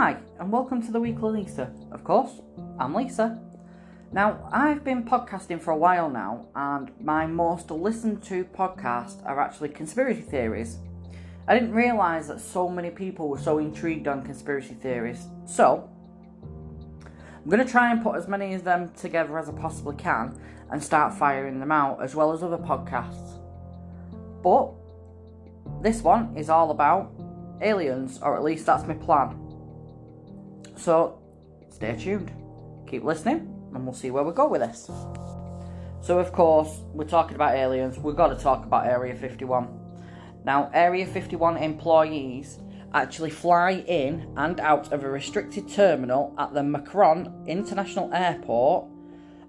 Hi, and welcome to the Weekly Lisa. Of course, I'm Lisa. Now, I've been podcasting for a while now, and my most listened to podcasts are actually conspiracy theories. I didn't realise that so many people were so intrigued on conspiracy theories, so I'm going to try and put as many of them together as I possibly can and start firing them out, as well as other podcasts. But this one is all about aliens, or at least that's my plan. So stay tuned, keep listening, and we'll see where we go with this. So, of course, we're talking about aliens, we've got to talk about Area 51. Now, Area 51 employees actually fly in and out of a restricted terminal at the McCarran International Airport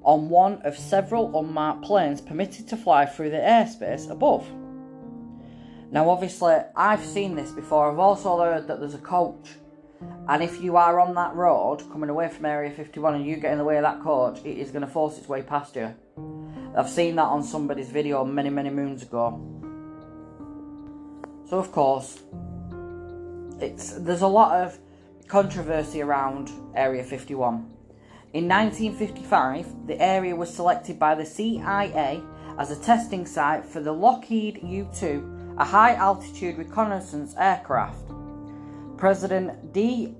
on one of several unmarked planes permitted to fly through the airspace above. Now, obviously, I've seen this before. I've also heard that there's a coach, and if you are on that road coming away from Area 51 and you get in the way of that coach, it is going to force its way past you. I've seen that on somebody's video many, many moons ago. So, of course, it's there's a lot of controversy around Area 51. In 1955, the area was selected by the CIA as a testing site for the Lockheed U 2, a high altitude reconnaissance aircraft. President D.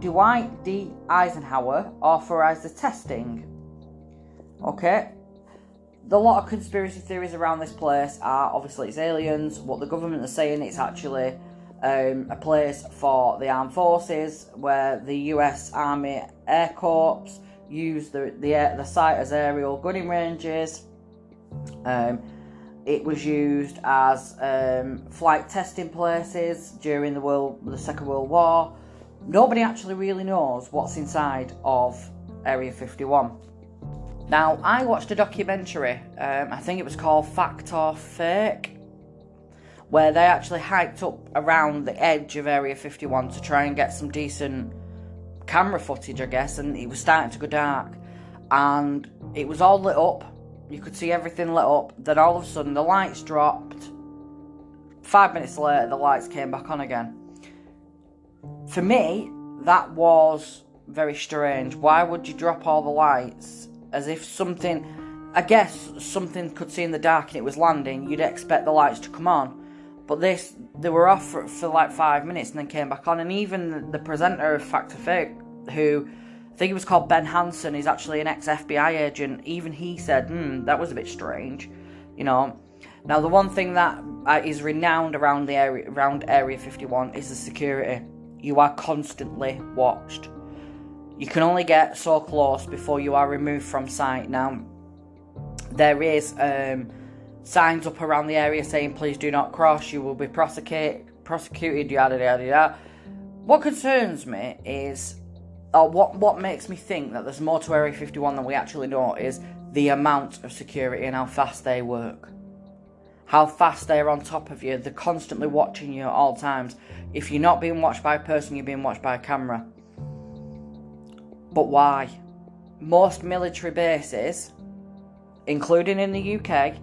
Dwight D. Eisenhower authorized the testing. Okay, the lot of conspiracy theories around this place are obviously it's aliens. What the government is saying, it's actually um, a place for the armed forces where the U.S. Army Air Corps use the the, the site as aerial gunning ranges. Um, it was used as um, flight testing places during the world, the Second World War. Nobody actually really knows what's inside of Area 51. Now, I watched a documentary. Um, I think it was called Fact or Fake where they actually hiked up around the edge of Area 51 to try and get some decent camera footage, I guess, and it was starting to go dark. And it was all lit up. You could see everything lit up. Then all of a sudden, the lights dropped. Five minutes later, the lights came back on again. For me, that was very strange. Why would you drop all the lights as if something, I guess, something could see in the dark and it was landing? You'd expect the lights to come on but this, they were off for, for like five minutes and then came back on. And even the presenter of Fact or Fake, who think it was called Ben Hansen, He's actually an ex FBI agent. Even he said, hmm, that was a bit strange. You know. Now, the one thing that uh, renowned around the area, around Area 51 is the security. You are constantly watched. You can only get so close before you are removed from sight. Now, there is um, signs up around the area saying please do not cross, you will be prosecuted, prosecuted, yada yada yada. What concerns me is, or what what makes me think that there's more to Area 51 than we actually know is the amount of security and how fast they work. How fast they're on top of you, they're constantly watching you at all times. If you're not being watched by a person, you're being watched by a camera. But why? Most military bases, including in the UK,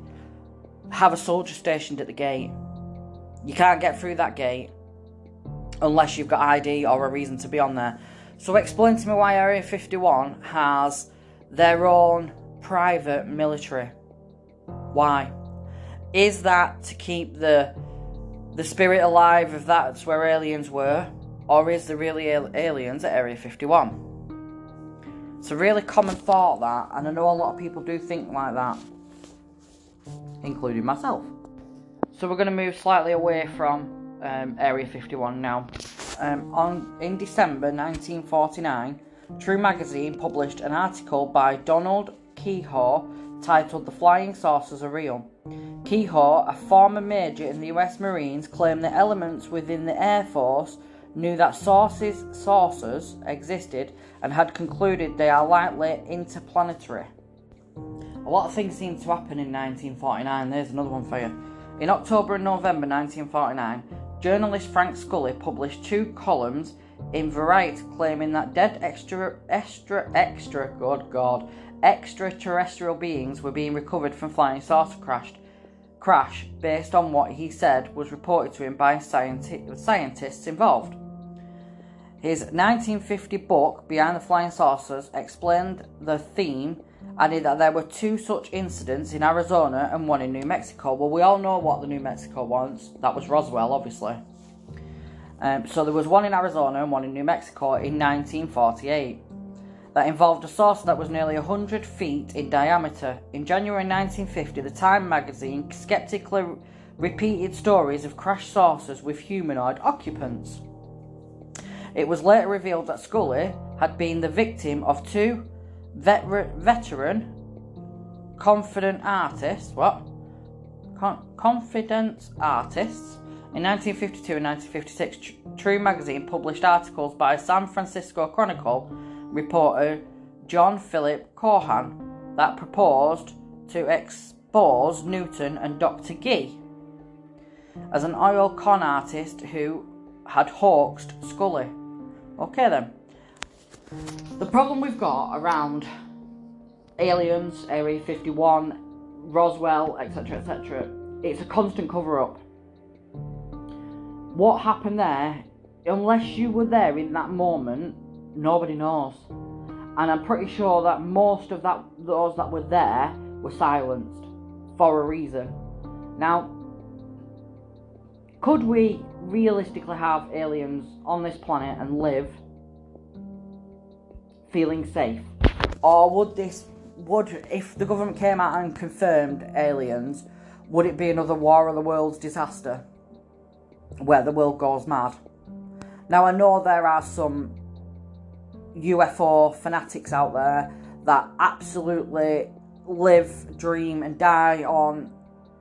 have a soldier stationed at the gate. You can't get through that gate unless you've got ID or a reason to be on there. So explain to me why Area 51 has their own private military. Why? Is that to keep the the spirit alive of that's where aliens were, or is there really aliens at Area 51? It's a really common thought that, and I know a lot of people do think like that including myself. So we're going to move slightly away from um, Area 51 now. Um, on in December 1949, True Magazine published an article by Donald Keyhoe titled "The Flying Saucers Are Real." Keyhoe, a former major in the U.S. Marines, claimed that elements within the Air Force knew that sources, saucers existed and had concluded they are likely interplanetary. A lot of things seem to happen in 1949. There's another one for you. In October and November 1949, journalist Frank Scully published two columns in Variety claiming that dead extra, extra, extra, good God, extraterrestrial beings were being recovered from flying saucer crashed, crash based on what he said was reported to him by scienti- scientists involved. His 1950 book, Behind the Flying Saucers, explained the theme, adding that there were two such incidents in Arizona and one in New Mexico. Well, we all know what the New Mexico was. That was Roswell, obviously. Um, so there was one in Arizona and one in New Mexico in 1948 that involved a saucer that was nearly 100 feet in diameter. In January 1950, the Time magazine skeptically repeated stories of crashed saucers with humanoid occupants. It was later revealed that Scully had been the victim of two veter- veteran confident artist. What? Con- confidence artists. In 1952 and 1956, True magazine published articles by San Francisco Chronicle reporter John Philip Cahn that proposed to expose Newton and Dr. Gee as an oil con artist who had hoaxed Scully. Okay then. The problem we've got around aliens, Area 51, Roswell, etc., etc., it's a constant cover up. What happened there, unless you were there in that moment, nobody knows. And I'm pretty sure that most of that those that were there were silenced for a reason. Now, could we realistically have aliens on this planet and live feeling safe? Or would this would if the government came out and confirmed aliens, would it be another war of the worlds disaster where the world goes mad? Now I know there are some UFO fanatics out there that absolutely live, dream, and die on,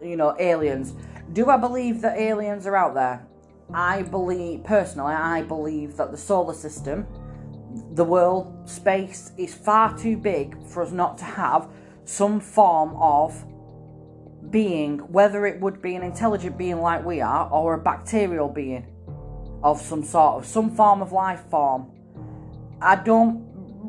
you know, aliens. Do I believe that aliens are out there? I believe, personally, I believe that the solar system, the world, space is far too big for us not to have some form of being, whether it would be an intelligent being like we are or a bacterial being of some sort of some form of life form I don't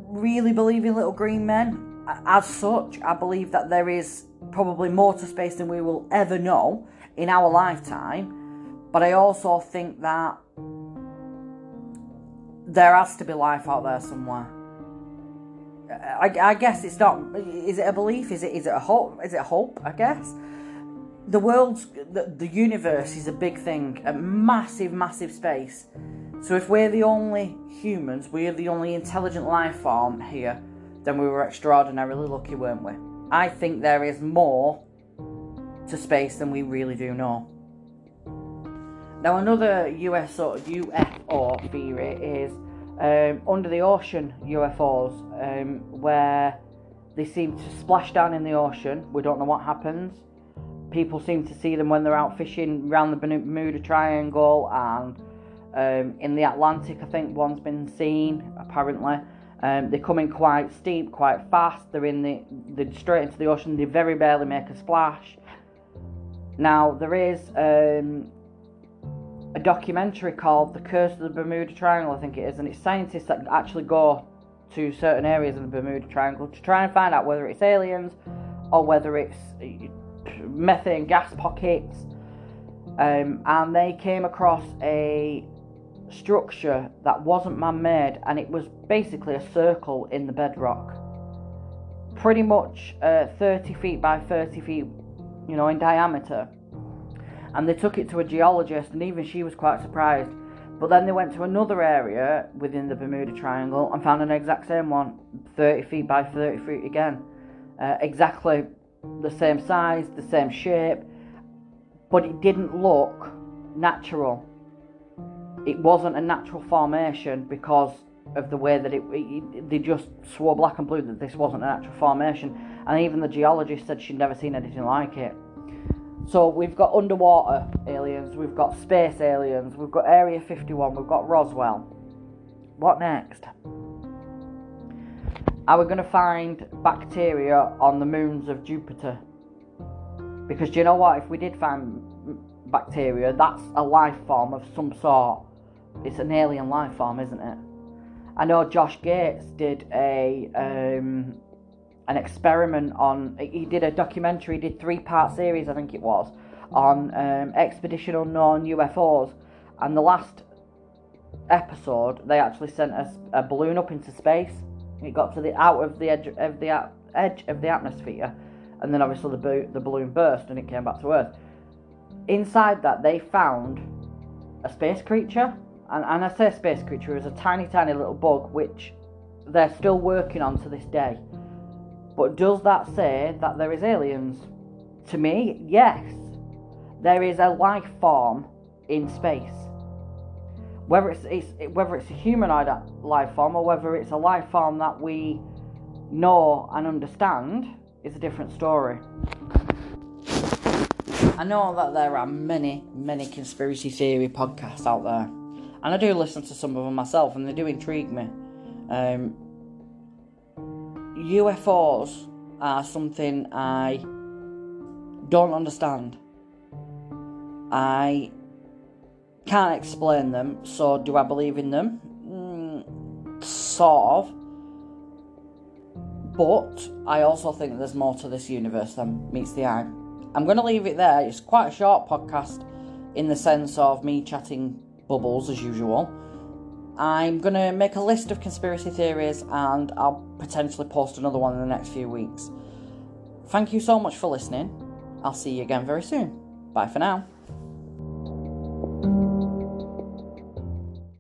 really believe in little green men as such. I believe that there is probably more to space than we will ever know in our lifetime. But I also think that there has to be life out there somewhere. I, I, guess it's not. Is it a belief? Is it? Is it a hope? Is it hope? I guess the world's the, the universe is a big thing, a massive, massive space. So if we're the only humans, we're the only intelligent life form here, then we were extraordinarily lucky, weren't we? I think there is more to space than we really do know. Now, another US sort of UFO theory is um, under the ocean UFOs, um, where they seem to splash down in the ocean. We don't know what happens. People seem to see them when they're out fishing around the Bermuda Triangle and um, in the Atlantic, I think one's been seen apparently. Um, they come in quite steep, quite fast. They're in the they're straight into the ocean. They very barely make a splash. Now there is um, a documentary called "The Curse of the Bermuda Triangle," I think it is, and it's scientists that actually go to certain areas of the Bermuda Triangle to try and find out whether it's aliens or whether it's methane gas pockets. Um, and they came across a structure that wasn't man made and it was basically a circle in the bedrock. Pretty much uh, 30 feet by 30 feet, you know, in diameter. And they took it to a geologist, and even she was quite surprised. But then they went to another area within the Bermuda Triangle and found an exact same one, 30 feet by 30 feet again. Uh, exactly the same size, the same shape, but it didn't look natural it wasn't a natural formation because of the way that it, it, they just swore black and blue that this wasn't a natural formation and even the geologist said she'd never seen anything like it so we've got underwater aliens we've got space aliens we've got area 51 we've got roswell. What next? Are we going to find bacteria on the moons of jupiter? Because do you know what? If we did find bacteria that's a life form of some sort. It's an alien life form, isn't it? I know Josh Gates did a um, an experiment on. He did a documentary, did three part series, I think it was, on um, expedition unknown UFOs, and the last episode, they actually sent a, a balloon up into space. It got to the out of the edge of the edge of the atmosphere, and then obviously the bo- the balloon burst and it came back to Earth. Inside that, they found a space creature, and, and I say space creature, was a tiny, tiny little bug which they're still working on to this day. But does that say that there is aliens? To me, yes. There is a life form in space. Whether it's, it's whether it's a humanoid life form or whether it's a life form that we know and understand is a different story. I know that there are many, many conspiracy theory podcasts out there, and I do listen to some of them myself, and they do intrigue me. Um, UFOs are something I don't understand. I can't explain them, so do I believe in them? Mm, sort of. But I also think there's more to this universe than meets the eye. I'm going to leave it there. It's quite a short podcast in the sense of me chatting bubbles as usual. I'm going to make a list of conspiracy theories and I'll potentially post another one in the next few weeks. Thank you so much for listening. I'll see you again very soon. Bye for now.